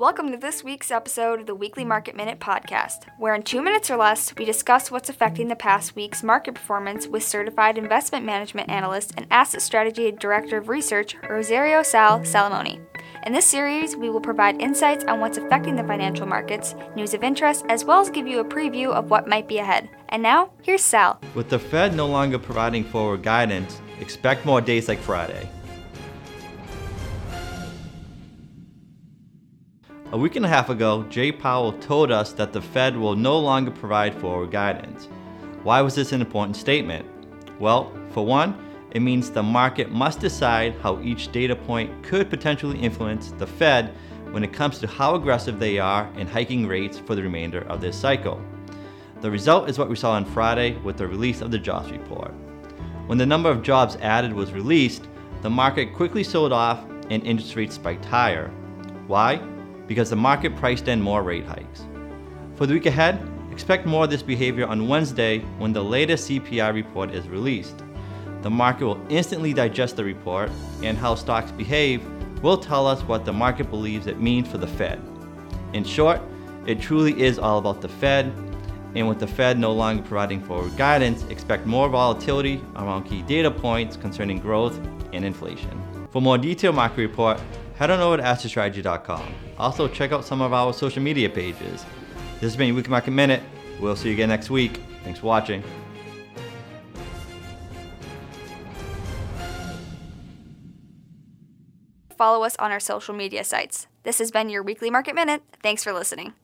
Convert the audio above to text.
Welcome to this week's episode of the Weekly Market Minute podcast, where in two minutes or less, we discuss what's affecting the past week's market performance with certified investment management analyst and asset strategy director of research, Rosario Sal Salamone. In this series, we will provide insights on what's affecting the financial markets, news of interest, as well as give you a preview of what might be ahead. And now, here's Sal. With the Fed no longer providing forward guidance, expect more days like Friday. A week and a half ago, Jay Powell told us that the Fed will no longer provide forward guidance. Why was this an important statement? Well, for one, it means the market must decide how each data point could potentially influence the Fed when it comes to how aggressive they are in hiking rates for the remainder of this cycle. The result is what we saw on Friday with the release of the jobs report. When the number of jobs added was released, the market quickly sold off and interest rates spiked higher. Why? Because the market priced in more rate hikes. For the week ahead, expect more of this behavior on Wednesday when the latest CPI report is released. The market will instantly digest the report, and how stocks behave will tell us what the market believes it means for the Fed. In short, it truly is all about the Fed, and with the Fed no longer providing forward guidance, expect more volatility around key data points concerning growth and inflation. For more detailed market report, head on over to assetstrategy.com. Also, check out some of our social media pages. This has been your Weekly Market Minute. We'll see you again next week. Thanks for watching. Follow us on our social media sites. This has been your Weekly Market Minute. Thanks for listening.